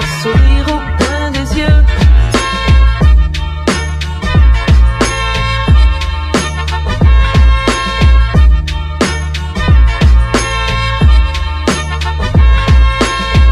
sourire.